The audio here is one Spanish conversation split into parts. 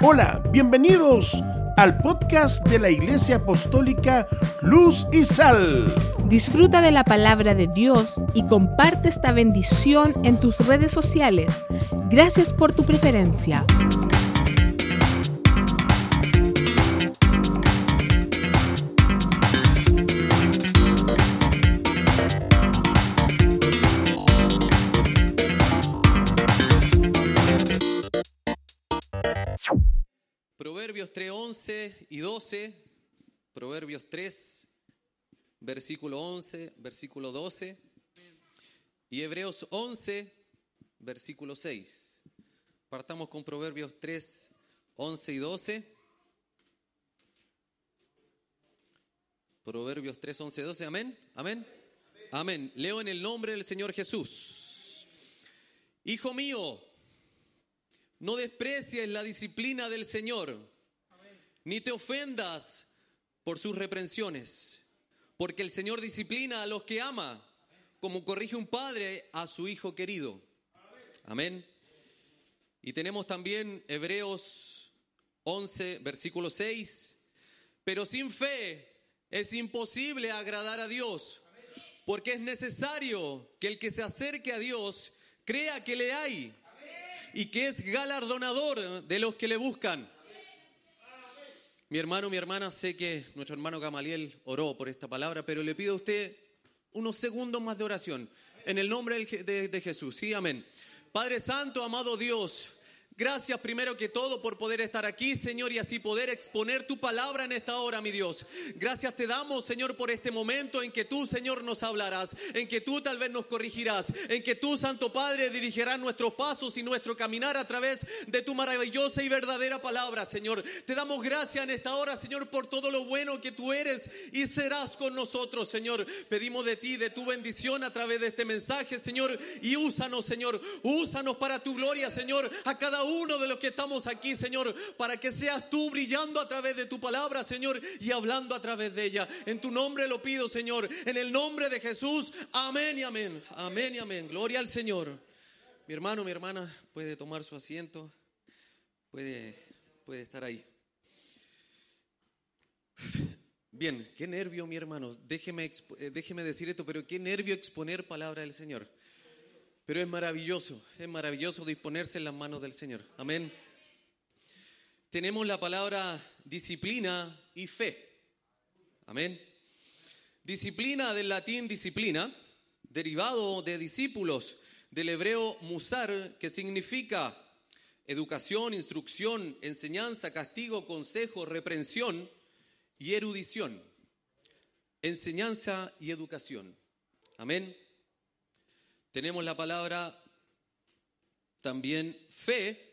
Hola, bienvenidos al podcast de la Iglesia Apostólica Luz y Sal. Disfruta de la palabra de Dios y comparte esta bendición en tus redes sociales. Gracias por tu preferencia. 11 y 12. Proverbios 3, versículo 11, versículo 12. Y Hebreos 11, versículo 6. Partamos con Proverbios 3, 11 y 12. Proverbios 3, 11 y 12. Amén. Amén. Amén. Leo en el nombre del Señor Jesús. Hijo mío, no desprecies la disciplina del Señor, ni te ofendas por sus reprensiones, porque el Señor disciplina a los que ama, como corrige un padre a su hijo querido. Amén. Y tenemos también Hebreos 11, versículo 6. Pero sin fe es imposible agradar a Dios, porque es necesario que el que se acerque a Dios crea que le hay y que es galardonador de los que le buscan. Mi hermano, mi hermana, sé que nuestro hermano Gamaliel oró por esta palabra, pero le pido a usted unos segundos más de oración. En el nombre de, de Jesús, sí, amén. Padre Santo, amado Dios, Gracias primero que todo por poder estar aquí, Señor, y así poder exponer tu palabra en esta hora, mi Dios. Gracias te damos, Señor, por este momento en que tú, Señor, nos hablarás, en que tú tal vez nos corregirás, en que tú, Santo Padre, dirigirás nuestros pasos y nuestro caminar a través de tu maravillosa y verdadera palabra, Señor. Te damos gracias en esta hora, Señor, por todo lo bueno que tú eres y serás con nosotros, Señor. Pedimos de ti, de tu bendición a través de este mensaje, Señor, y úsanos, Señor. Úsanos para tu gloria, Señor, a cada uno de los que estamos aquí, Señor, para que seas tú brillando a través de tu palabra, Señor, y hablando a través de ella. En tu nombre lo pido, Señor, en el nombre de Jesús. Amén y amén. Amén y amén. Gloria al Señor. Mi hermano, mi hermana puede tomar su asiento, puede, puede estar ahí. Bien, qué nervio, mi hermano. Déjeme, eh, déjeme decir esto, pero qué nervio exponer palabra del Señor. Pero es maravilloso, es maravilloso disponerse en las manos del Señor. Amén. Tenemos la palabra disciplina y fe. Amén. Disciplina del latín disciplina, derivado de discípulos, del hebreo musar, que significa educación, instrucción, enseñanza, castigo, consejo, reprensión y erudición. Enseñanza y educación. Amén. Tenemos la palabra también fe,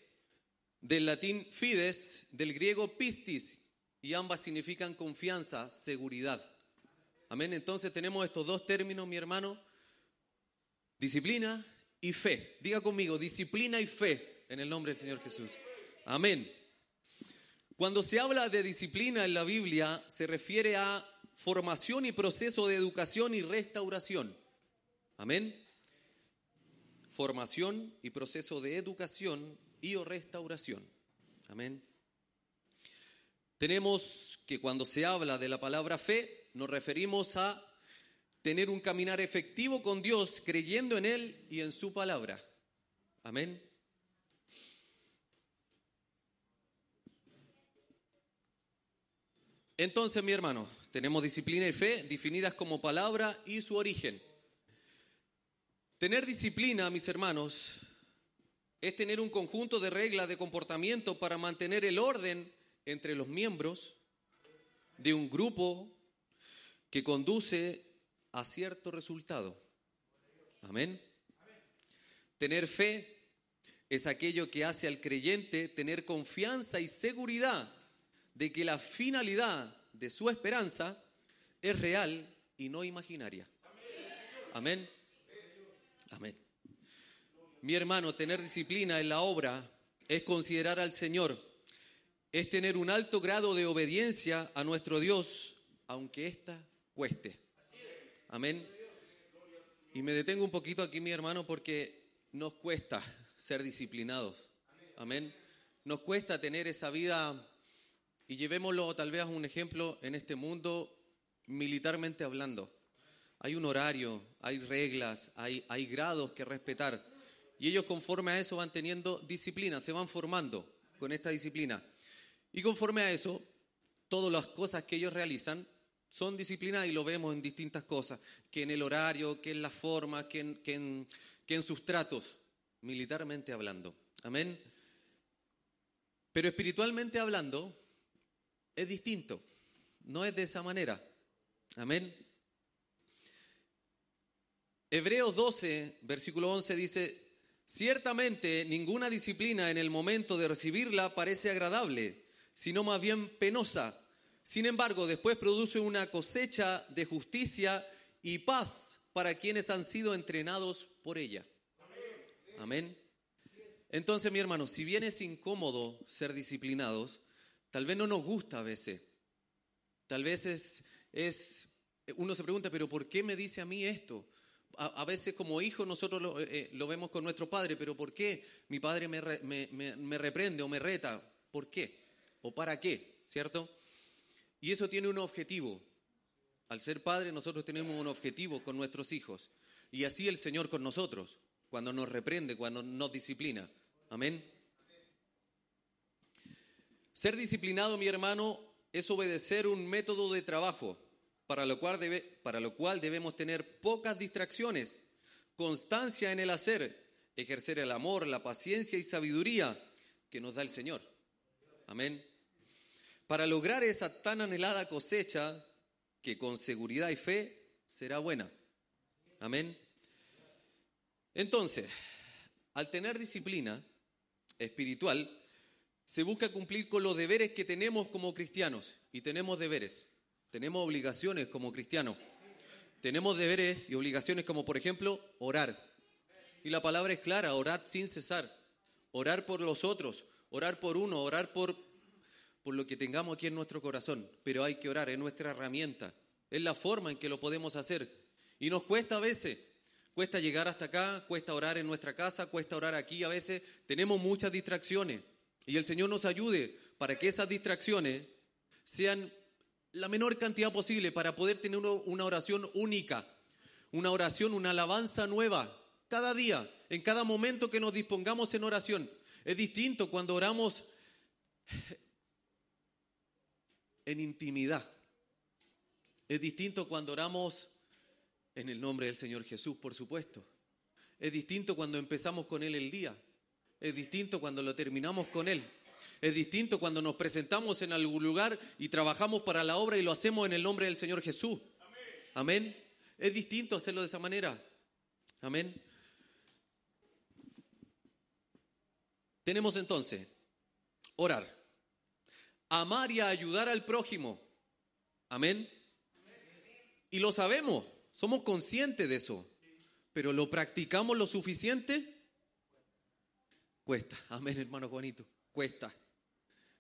del latín fides, del griego pistis, y ambas significan confianza, seguridad. Amén. Entonces tenemos estos dos términos, mi hermano, disciplina y fe. Diga conmigo, disciplina y fe, en el nombre del Señor Jesús. Amén. Cuando se habla de disciplina en la Biblia, se refiere a formación y proceso de educación y restauración. Amén formación y proceso de educación y restauración. Amén. Tenemos que cuando se habla de la palabra fe, nos referimos a tener un caminar efectivo con Dios, creyendo en Él y en su palabra. Amén. Entonces, mi hermano, tenemos disciplina y fe definidas como palabra y su origen. Tener disciplina, mis hermanos, es tener un conjunto de reglas de comportamiento para mantener el orden entre los miembros de un grupo que conduce a cierto resultado. Amén. Tener fe es aquello que hace al creyente tener confianza y seguridad de que la finalidad de su esperanza es real y no imaginaria. Amén. Amén. Mi hermano, tener disciplina en la obra es considerar al Señor, es tener un alto grado de obediencia a nuestro Dios, aunque ésta cueste. Amén. Y me detengo un poquito aquí, mi hermano, porque nos cuesta ser disciplinados. Amén. nos cuesta tener esa vida y llevémoslo tal vez a un ejemplo en este mundo militarmente hablando. Hay un horario, hay reglas, hay, hay grados que respetar. Y ellos conforme a eso van teniendo disciplina, se van formando con esta disciplina. Y conforme a eso, todas las cosas que ellos realizan son disciplinadas y lo vemos en distintas cosas, que en el horario, que en la forma, que en, que en, que en sus tratos, militarmente hablando. Amén. Pero espiritualmente hablando, es distinto. No es de esa manera. Amén. Hebreos 12, versículo 11 dice, ciertamente ninguna disciplina en el momento de recibirla parece agradable, sino más bien penosa. Sin embargo, después produce una cosecha de justicia y paz para quienes han sido entrenados por ella. Amén. Entonces, mi hermano, si bien es incómodo ser disciplinados, tal vez no nos gusta a veces. Tal vez es, es uno se pregunta, pero ¿por qué me dice a mí esto? A, veces como hijo nosotros lo, eh, lo, vemos con nuestro padre, pero ¿por qué mi padre me, me, me, reprende o me reta? ¿Por qué? ¿O para qué? ¿Cierto? Y eso tiene un objetivo. Al ser padre nosotros tenemos un objetivo con nuestros hijos. Y así el Señor con nosotros, cuando nos reprende, cuando nos disciplina. Amén. Ser disciplinado, mi hermano, es obedecer un método de trabajo para lo, cual debe, para lo cual debemos tener pocas distracciones, constancia en el hacer, ejercer el amor, la paciencia y sabiduría que nos da el Señor. Amén. Para lograr esa tan anhelada cosecha que con seguridad y fe será buena. Amén. Entonces, al tener disciplina espiritual, se busca cumplir con los deberes que tenemos como cristianos. Y tenemos deberes. Tenemos obligaciones como cristianos. Tenemos deberes y obligaciones como, por ejemplo, orar. Y la palabra es clara, orar sin cesar. Orar por los otros, orar por uno, orar por, por lo que tengamos aquí en nuestro corazón. Pero hay que orar, es nuestra herramienta. Es la forma en que lo podemos hacer. Y nos cuesta a veces. Cuesta llegar hasta acá, cuesta orar en nuestra casa, cuesta orar aquí a veces. Tenemos muchas distracciones. Y el Señor nos ayude para que esas distracciones sean la menor cantidad posible para poder tener una oración única, una oración, una alabanza nueva, cada día, en cada momento que nos dispongamos en oración. Es distinto cuando oramos en intimidad. Es distinto cuando oramos en el nombre del Señor Jesús, por supuesto. Es distinto cuando empezamos con Él el día. Es distinto cuando lo terminamos con Él. Es distinto cuando nos presentamos en algún lugar y trabajamos para la obra y lo hacemos en el nombre del Señor Jesús. Amén. Es distinto hacerlo de esa manera. Amén. Tenemos entonces orar, amar y ayudar al prójimo. Amén. Y lo sabemos, somos conscientes de eso, pero ¿lo practicamos lo suficiente? Cuesta. Amén, hermano Juanito. Cuesta.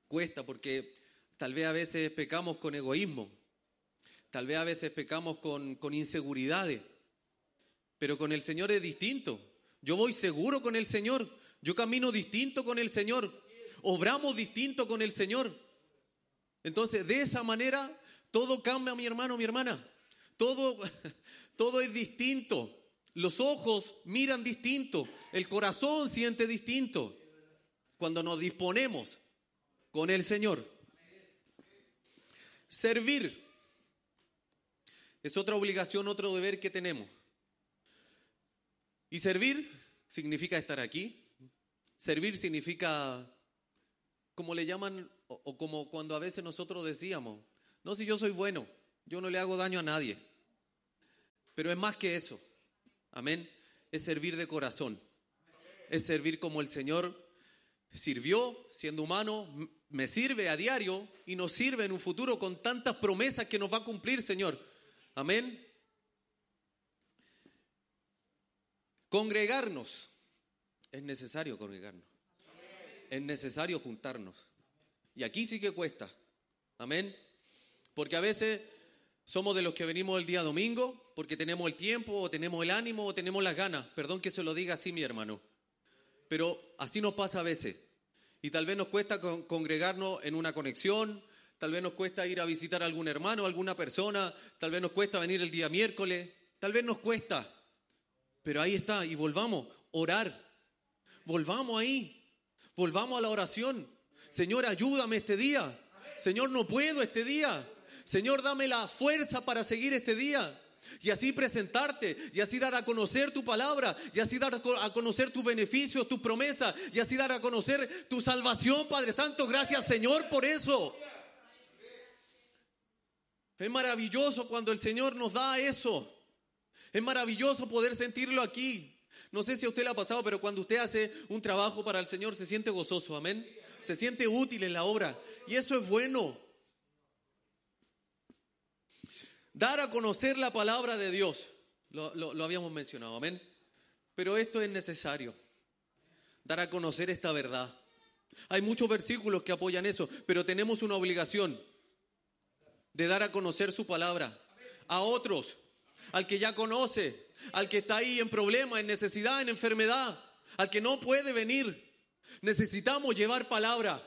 Cuesta porque tal vez a veces pecamos con egoísmo, tal vez a veces pecamos con, con inseguridades, pero con el Señor es distinto. Yo voy seguro con el Señor, yo camino distinto con el Señor, obramos distinto con el Señor. Entonces, de esa manera, todo cambia, mi hermano, mi hermana. Todo, todo es distinto. Los ojos miran distinto, el corazón siente distinto. Cuando nos disponemos con el Señor. Servir es otra obligación, otro deber que tenemos. Y servir significa estar aquí. Servir significa, como le llaman, o, como cuando a veces nosotros decíamos, no, si yo soy bueno, yo no le hago daño a nadie. Pero es más que eso. Amén. Es servir de corazón. Es servir como el Señor sirvió siendo humano, me sirve a diario y nos sirve en un futuro con tantas promesas que nos va a cumplir, Señor. Amén. Congregarnos. Es necesario congregarnos. Es necesario juntarnos. Y aquí sí que cuesta. Amén. Porque a veces somos de los que venimos el día domingo porque tenemos el tiempo o tenemos el ánimo o tenemos las ganas. Perdón que se lo diga así, mi hermano. Pero así nos pasa a veces. Y tal vez nos cuesta con- congregarnos en una conexión, tal vez nos cuesta ir a visitar a algún hermano, alguna persona, tal vez nos cuesta venir el día miércoles, tal vez nos cuesta. Pero ahí está, y volvamos, orar. Volvamos ahí, volvamos a la oración. Señor, ayúdame este día. Señor, no puedo este día. Señor, dame la fuerza para seguir este día. Y así presentarte, y así dar a conocer tu palabra, y así dar a co- a conocer tus beneficios, tus promesas, y así dar a conocer tu salvación, Padre Santo. Gracias, Señor, por eso. Es maravilloso cuando el Señor nos da eso. Es maravilloso poder sentirlo aquí. No sé si a usted le ha pasado, pero cuando usted hace un trabajo para el Señor se siente gozoso, amén. Se siente útil en la obra. Y eso es bueno. Dar a conocer la palabra de Dios. Lo, lo- habíamos mencionado, amén. Pero esto es necesario. Dar a conocer esta verdad. Hay muchos versículos que apoyan eso, pero tenemos una obligación de dar a conocer su palabra a otros, al que ya conoce, al que está ahí en problema, en necesidad, en enfermedad, al que no puede venir. Necesitamos llevar palabra,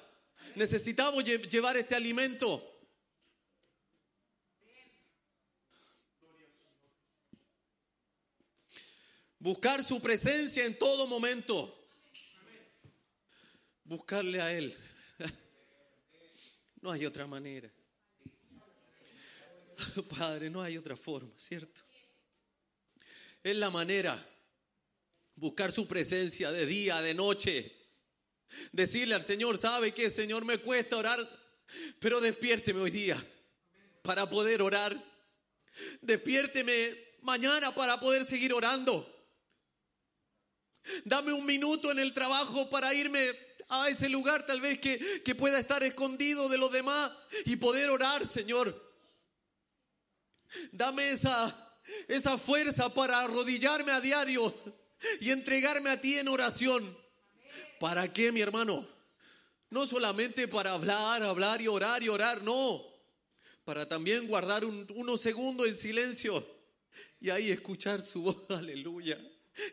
necesitamos lle- llevar este alimento. Buscar su presencia en todo momento. Buscarle a Él. No hay otra manera. Padre, no hay otra forma, ¿cierto? Es la manera. Buscar su presencia de día, de noche. Decirle al Señor, ¿sabe qué? Señor, me cuesta orar, pero despiérteme hoy día para poder orar. Despiérteme mañana para poder seguir orando. Dame un minuto en el trabajo para irme a ese lugar tal vez que, que pueda estar escondido de los demás y poder orar, Señor. Dame esa, esa fuerza para arrodillarme a diario y entregarme a ti en oración. ¿Para qué, mi hermano? No solamente para hablar, hablar y orar y orar, no. Para también guardar un- unos segundos en silencio y ahí escuchar su voz, aleluya.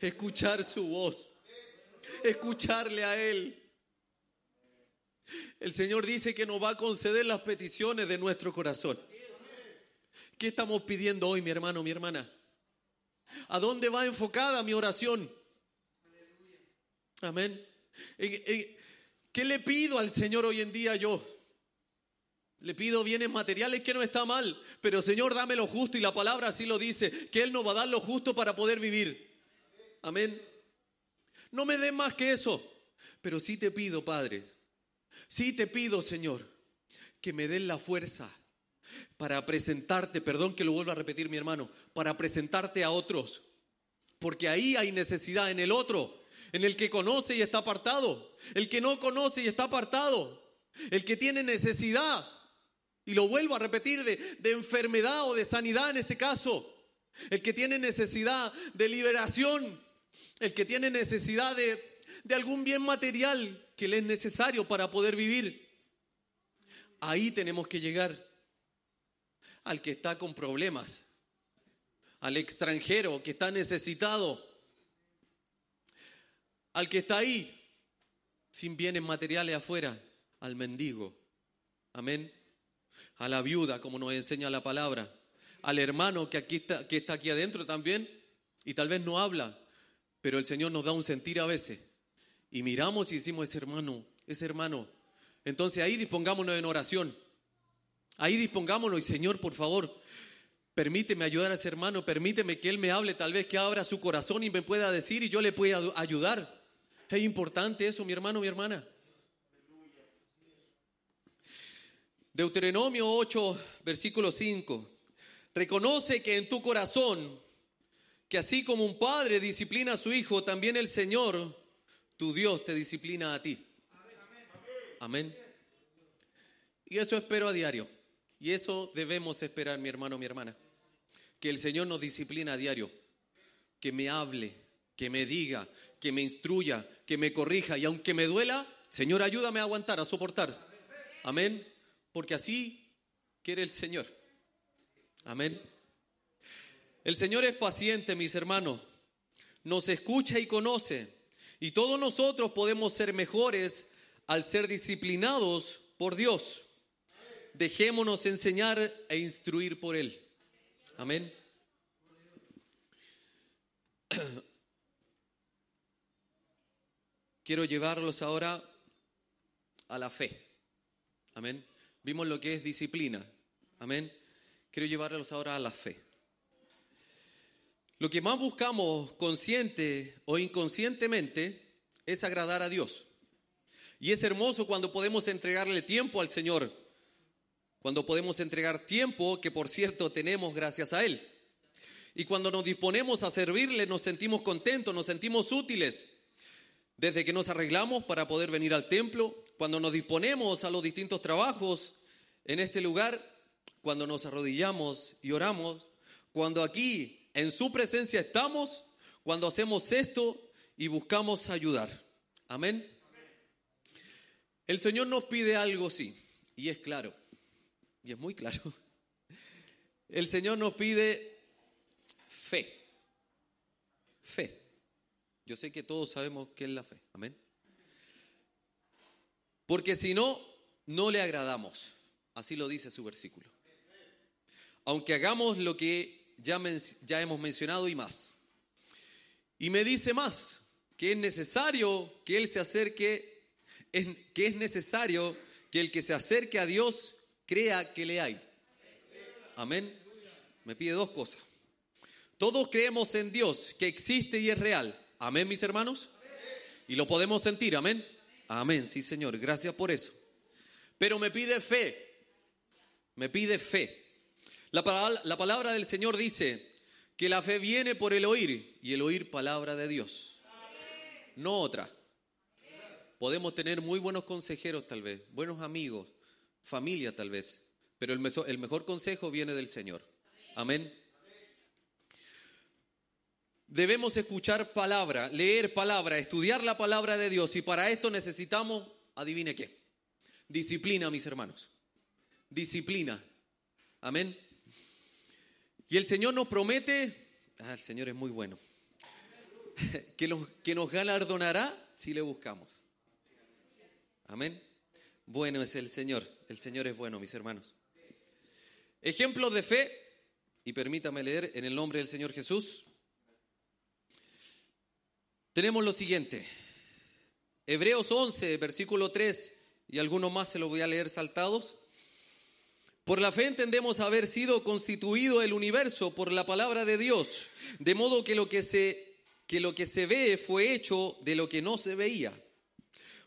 Escuchar su voz. Escucharle a Él. El Señor dice que nos va a conceder las peticiones de nuestro corazón. ¿Qué estamos pidiendo hoy, mi hermano, mi hermana? ¿A dónde va enfocada mi oración? Amén. ¿En- en- ¿Qué le pido al Señor hoy en día yo? Le pido bienes materiales que no está mal, pero Señor, dame lo justo y la palabra así lo dice, que Él nos va a dar lo justo para poder vivir. Amén. No me des más que eso, pero sí te pido, Padre, sí te pido, Señor, que me den la fuerza para presentarte, perdón que lo vuelva a repetir mi hermano, para presentarte a otros. Porque ahí hay necesidad en el otro, en el que conoce y está apartado, el que no conoce y está apartado, el que tiene necesidad. Y lo vuelvo a repetir de, de enfermedad o de sanidad en este caso. El que tiene necesidad de liberación, el que tiene necesidad de, de algún bien material que le es necesario para poder vivir. Ahí tenemos que llegar al que está con problemas, al extranjero que está necesitado, al que está ahí sin bienes materiales afuera, al mendigo. Amén. A la viuda, como nos enseña la palabra, al hermano que aquí está, que está aquí adentro también y tal vez no habla, pero el Señor nos da un sentir a veces. Y miramos y decimos, ese hermano, ese hermano. Entonces ahí dispongámonos en oración. Ahí dispongámonos y Señor, por favor, permíteme ayudar a ese hermano, permíteme que él me hable, tal vez que abra su corazón y me pueda decir y yo le pueda ayudar. Es importante eso, mi hermano, mi hermana. Deuteronomio 8, versículo 5. Reconoce que en tu corazón, que así como un padre disciplina a su hijo, también el Señor, tu Dios, te disciplina a ti. Amén. Y eso espero a diario. Y eso debemos esperar, mi hermano, mi hermana. Que el Señor nos disciplina a diario. Que me hable, que me diga, que me instruya, que me corrija. Y aunque me duela, Señor, ayúdame a aguantar, a soportar. Amén. Porque así quiere el Señor. Amén. El Señor es paciente, mis hermanos. Nos escucha y conoce. Y todos nosotros podemos ser mejores al ser disciplinados por Dios. Dejémonos enseñar e instruir por Él. Amén. Quiero llevarlos ahora a la fe. Amén. Vimos lo que es disciplina. Amén. Quiero llevarlos ahora a la fe. Lo que más buscamos consciente o inconscientemente es agradar a Dios. Y es hermoso cuando podemos entregarle tiempo al Señor, cuando podemos entregar tiempo que por cierto tenemos gracias a Él. Y cuando nos disponemos a servirle nos sentimos contentos, nos sentimos útiles. Desde que nos arreglamos para poder venir al templo, cuando nos disponemos a los distintos trabajos en este lugar, cuando nos arrodillamos y oramos, cuando aquí en su presencia estamos, cuando hacemos esto y buscamos ayudar. Amén. El Señor nos pide algo, sí, y es claro, y es muy claro. El Señor nos pide fe. Fe. Yo sé que todos sabemos qué es la fe. Amén. Porque si no, no le agradamos. Así lo dice su versículo. Aunque hagamos lo que ya, ya hemos mencionado y más. Y me dice más, que es necesario que Él se acerque, que es necesario que el que se acerque a Dios crea que le hay. Amén. Me pide dos cosas. Todos creemos en Dios, que existe y es real. Amén, mis hermanos. Y lo podemos sentir, amén. Amén, sí, Señor. Gracias por eso. Pero me pide fe. Me pide fe. La, la palabra del Señor dice que la fe viene por el oír y el oír palabra de Dios. No otra. Podemos tener muy buenos consejeros tal vez, buenos amigos, familia tal vez, pero el el mejor consejo viene del Señor. Amén. Debemos escuchar palabra, leer palabra, estudiar la palabra de Dios y para esto necesitamos, adivine qué, disciplina, mis hermanos. Disciplina. Amén. Y el Señor nos promete, ah, el Señor es muy bueno, que, que nos galardonará si le buscamos. Amén. Bueno es el Señor, el Señor es bueno, mis hermanos. Ejemplos de fe, y permítame leer en el nombre del Señor Jesús. Tenemos lo siguiente. Hebreos 11, versículo 3, y algunos más se los voy a leer saltados. Por la fe entendemos haber sido constituido el universo por la palabra de Dios, de modo que lo que se, que lo que se ve fue hecho de lo que no se veía.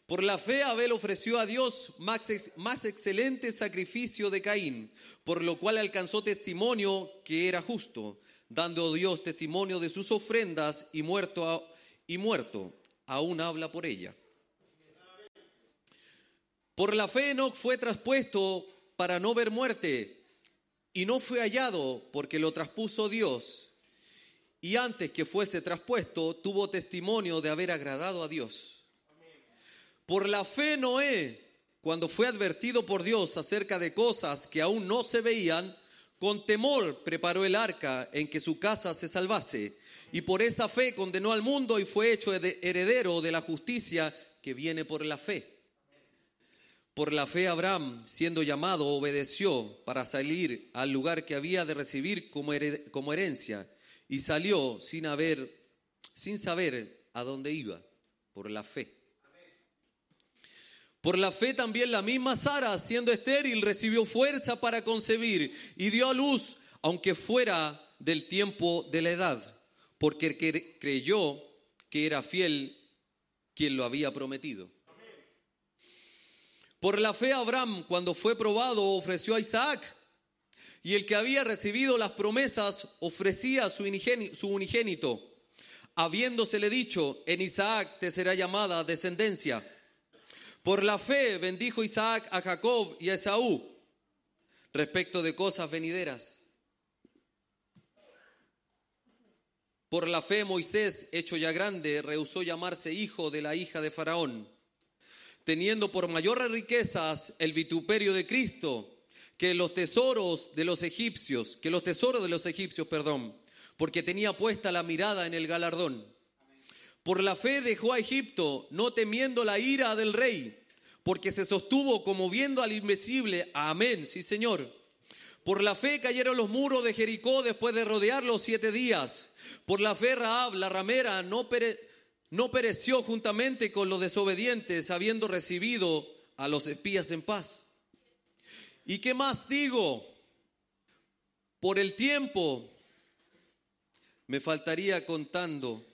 Por la fe Abel ofreció a Dios más, más excelente sacrificio de Caín, por lo cual alcanzó testimonio que era justo, dando Dios testimonio de sus ofrendas y muerto, y muerto aún habla por ella. Por la fe Enoch fue traspuesto para no ver muerte, y no fue hallado porque lo traspuso Dios. Y antes que fuese traspuesto, tuvo testimonio de haber agradado a Dios. Por la fe Noé, cuando fue advertido por Dios acerca de cosas que aún no se veían, con temor preparó el arca en que su casa se salvase. Y por esa fe condenó al mundo y fue hecho heredero de la justicia que viene por la fe. Por la fe Abraham, siendo llamado, obedeció para salir al lugar que había de recibir como, herencia y salió sin haber, sin saber a dónde iba, por la fe. Por la fe también la misma Sara, siendo estéril, recibió fuerza para concebir y dio a luz, aunque fuera del tiempo de la edad, porque creyó que era fiel quien lo había prometido. Por la fe Abraham, cuando fue probado, ofreció a Isaac. Y el que había recibido las promesas ofrecía su unigénito, habiéndosele dicho, en Isaac te será llamada descendencia. Por la fe bendijo Isaac a Jacob y a Esaú respecto de cosas venideras. Por la fe Moisés, hecho ya grande, rehusó llamarse hijo de la hija de Faraón teniendo por mayores riquezas el vituperio de Cristo que los tesoros de los egipcios, que los tesoros de los egipcios, perdón, porque tenía puesta la mirada en el galardón. Por la fe dejó a Egipto, no temiendo la ira del rey, porque se sostuvo como viendo al invisible. Amén, sí Señor. Por la fe cayeron los muros de Jericó después de rodearlos siete días. Por la fe Raab, la ramera, no, no pereció juntamente con los desobedientes, habiendo recibido a los espías en paz. ¿Y qué más digo? Por el tiempo me faltaría contando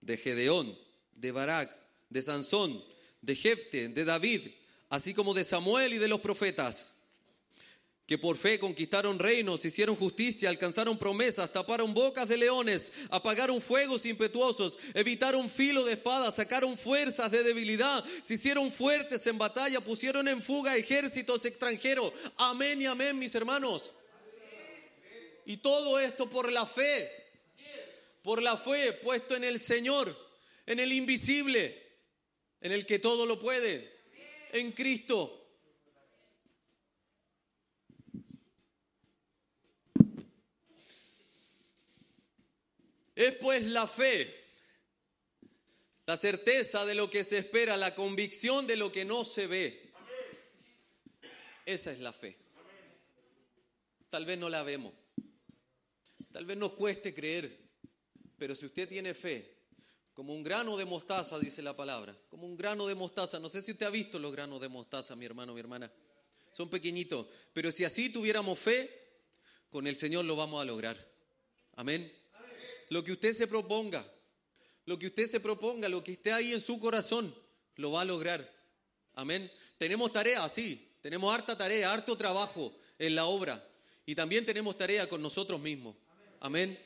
de Gedeón, de Barak, de Sansón, de Jefte, de David, así como de Samuel y de los profetas, que por fe conquistaron reinos, hicieron justicia, alcanzaron promesas, taparon bocas de leones, apagaron fuegos impetuosos, evitaron filo de espada, sacaron fuerzas de debilidad, se hicieron fuertes en batalla, pusieron en fuga ejércitos extranjeros. Amén y amén, mis hermanos. Y todo esto por la fe, por la fe puesto en el Señor, en el invisible en el que todo lo puede, en Cristo. Es pues la fe, la certeza de lo que se espera, la convicción de lo que no se ve. Esa es la fe. Tal vez no la vemos, tal vez nos cueste creer, pero si usted tiene fe, como un grano de mostaza, dice la palabra. Como un grano de mostaza. No sé si usted ha visto los granos de mostaza, mi hermano, mi hermana. Son pequeñitos. Pero si así tuviéramos fe, con el Señor lo vamos a lograr. Amén. Lo que usted se proponga, lo que usted se proponga, lo que esté ahí en su corazón, lo va a lograr. Amén. Tenemos tarea, sí. Tenemos harta tarea, harto trabajo en la obra. Y también tenemos tarea con nosotros mismos. Amén.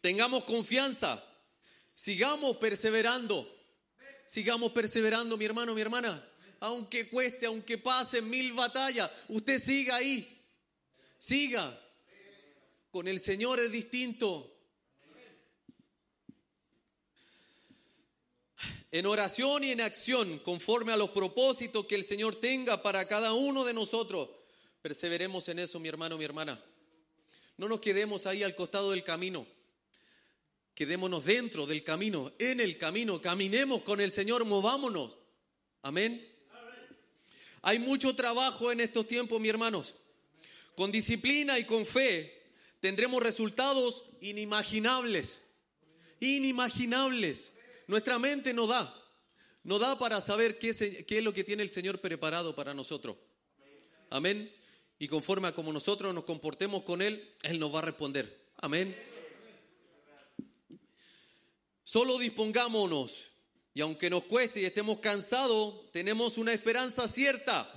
Tengamos confianza. Sigamos perseverando. Sigamos perseverando, mi hermano, mi hermana. Aunque cueste, aunque pase mil batallas, usted siga ahí. Siga. Con el Señor es distinto. En oración y en acción, conforme a los propósitos que el Señor tenga para cada uno de nosotros. Perseveremos en eso, mi hermano, mi hermana. No nos quedemos ahí al costado del camino. Quedémonos dentro del camino, en el camino, caminemos con el Señor, movámonos. Amén. Hay mucho trabajo en estos tiempos, mis hermanos. Con disciplina y con fe tendremos resultados inimaginables. Inimaginables. Nuestra mente no da. No da para saber qué, es lo que tiene el Señor preparado para nosotros. Amén. Y conforme a como nosotros nos comportemos con Él, Él nos va a responder. Amén. Solo dispongámonos. Y aunque nos cueste y estemos cansados, tenemos una esperanza cierta.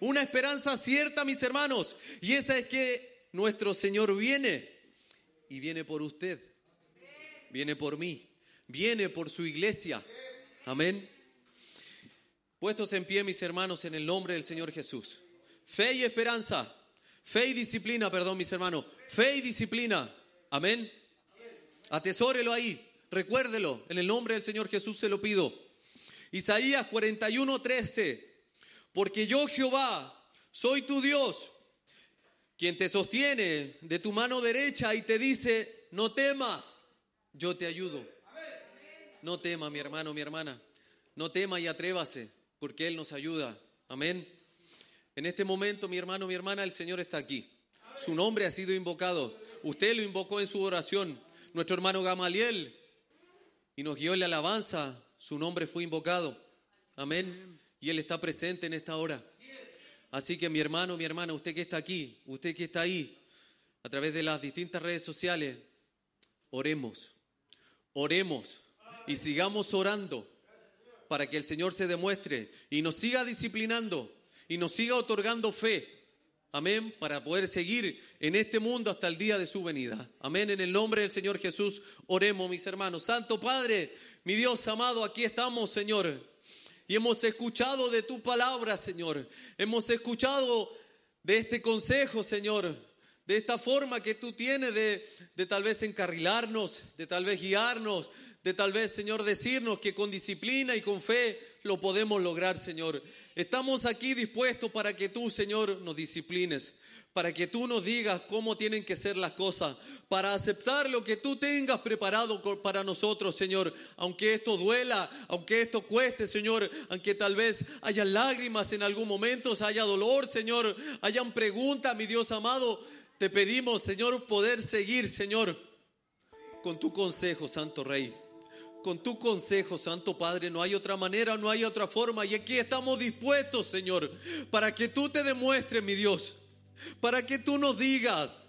Una esperanza cierta, mis hermanos. Y esa es que nuestro Señor viene. Y viene por usted. Viene por mí. Viene por su iglesia. Amén. Puestos en pie, mis hermanos, en el nombre del Señor Jesús. Fe y esperanza. Fe y disciplina, perdón, mis hermanos. Fe y disciplina. Amén. Atesórelo ahí. Recuérdelo, en el nombre del Señor Jesús se lo pido. Isaías 41, 13. Porque yo Jehová soy tu Dios, quien te sostiene de tu mano derecha y te dice, no temas, yo te ayudo. No tema, mi hermano, mi hermana. No tema y atrévase, porque Él nos ayuda. Amén. En este momento, mi hermano, mi hermana, el Señor está aquí. Su nombre ha sido invocado. Usted lo invocó en su oración. Nuestro hermano Gamaliel y nos guió la alabanza, su nombre fue invocado. Amén. Y Él está presente en esta hora. Así que mi hermano, mi hermana, usted que está aquí, usted que está ahí, a través de las distintas redes sociales, oremos, oremos y sigamos orando para que el Señor se demuestre y nos siga disciplinando y nos siga otorgando fe Amén, para poder seguir en este mundo hasta el día de su venida. Amén, en el nombre del Señor Jesús, oremos mis hermanos. Santo Padre, mi Dios amado, aquí estamos, Señor. Y hemos escuchado de tu palabra, Señor. Hemos escuchado de este consejo, Señor. De esta forma que tú tienes de, de tal vez encarrilarnos, de tal vez guiarnos, de tal vez, Señor, decirnos que con disciplina y con fe lo podemos lograr, Señor. Estamos aquí dispuestos para que tú, Señor, nos disciplines, para que tú nos digas cómo tienen que ser las cosas, para aceptar lo que tú tengas preparado para nosotros, Señor. Aunque esto duela, aunque esto cueste, Señor, aunque tal vez haya lágrimas en algún momento, haya dolor, Señor, hayan preguntas, mi Dios amado, te pedimos, Señor, poder seguir, Señor, con tu consejo, Santo Rey con tu consejo, Santo Padre. No hay otra manera, no hay otra forma. Y aquí estamos dispuestos, Señor, para que tú te demuestres, mi Dios, para que tú nos digas,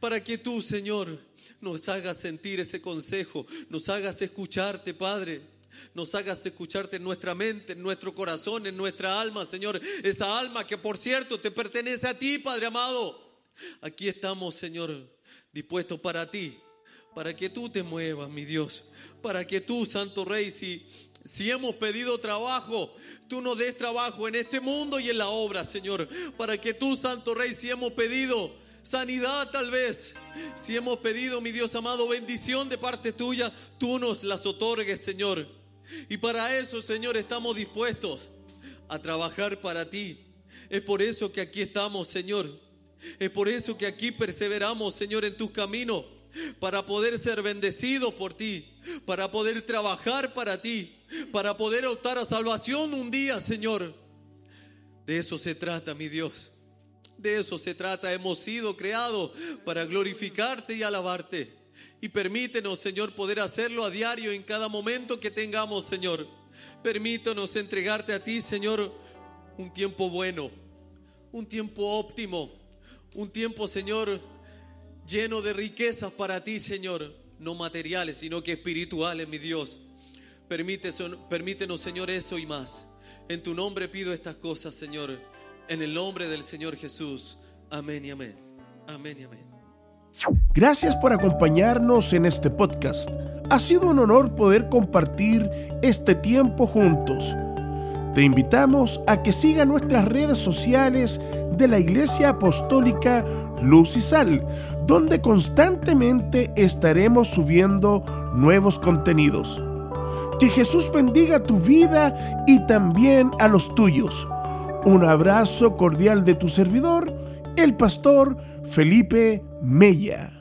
para que tú, Señor, nos hagas sentir ese consejo, nos hagas escucharte, Padre. Nos hagas escucharte en nuestra mente, en nuestro corazón, en nuestra alma, Señor. Esa alma que, por cierto, te pertenece a ti, Padre amado. Aquí estamos, Señor, dispuestos para ti, para que tú te muevas, mi Dios. Para que tú, Santo Rey, si si hemos pedido trabajo, tú nos des trabajo en este mundo y en la obra, Señor. Para que tú, Santo Rey, si hemos pedido sanidad tal vez, si hemos pedido, mi Dios amado, bendición de parte tuya, tú nos las otorgues, Señor. Y para eso, Señor, estamos dispuestos a trabajar para ti. Es por eso que aquí estamos, Señor. Es por eso que aquí perseveramos, Señor, en tus caminos, para poder ser bendecidos por ti, para poder trabajar para ti, para poder optar a salvación un día, Señor. De eso se trata, mi Dios. De eso se trata. Hemos sido creados para glorificarte y alabarte. Y permítenos, Señor, poder hacerlo a diario en cada momento que tengamos, Señor. Permítanos entregarte a ti, Señor, un tiempo bueno, un tiempo óptimo, un tiempo, Señor, lleno de riquezas para ti, Señor. No materiales, sino que espirituales, mi Dios. Permítenos, Señor, eso y más. En tu nombre pido estas cosas, Señor. En el nombre del Señor Jesús. Amén y amén. Amén y amén. Gracias por acompañarnos en este podcast. Ha sido un honor poder compartir este tiempo juntos. Te invitamos a que siga nuestras redes sociales de la Iglesia Apostólica Luz y Sal, donde constantemente estaremos subiendo nuevos contenidos. Que Jesús bendiga tu vida y también a los tuyos. Un abrazo cordial de tu servidor, el pastor Felipe Mella.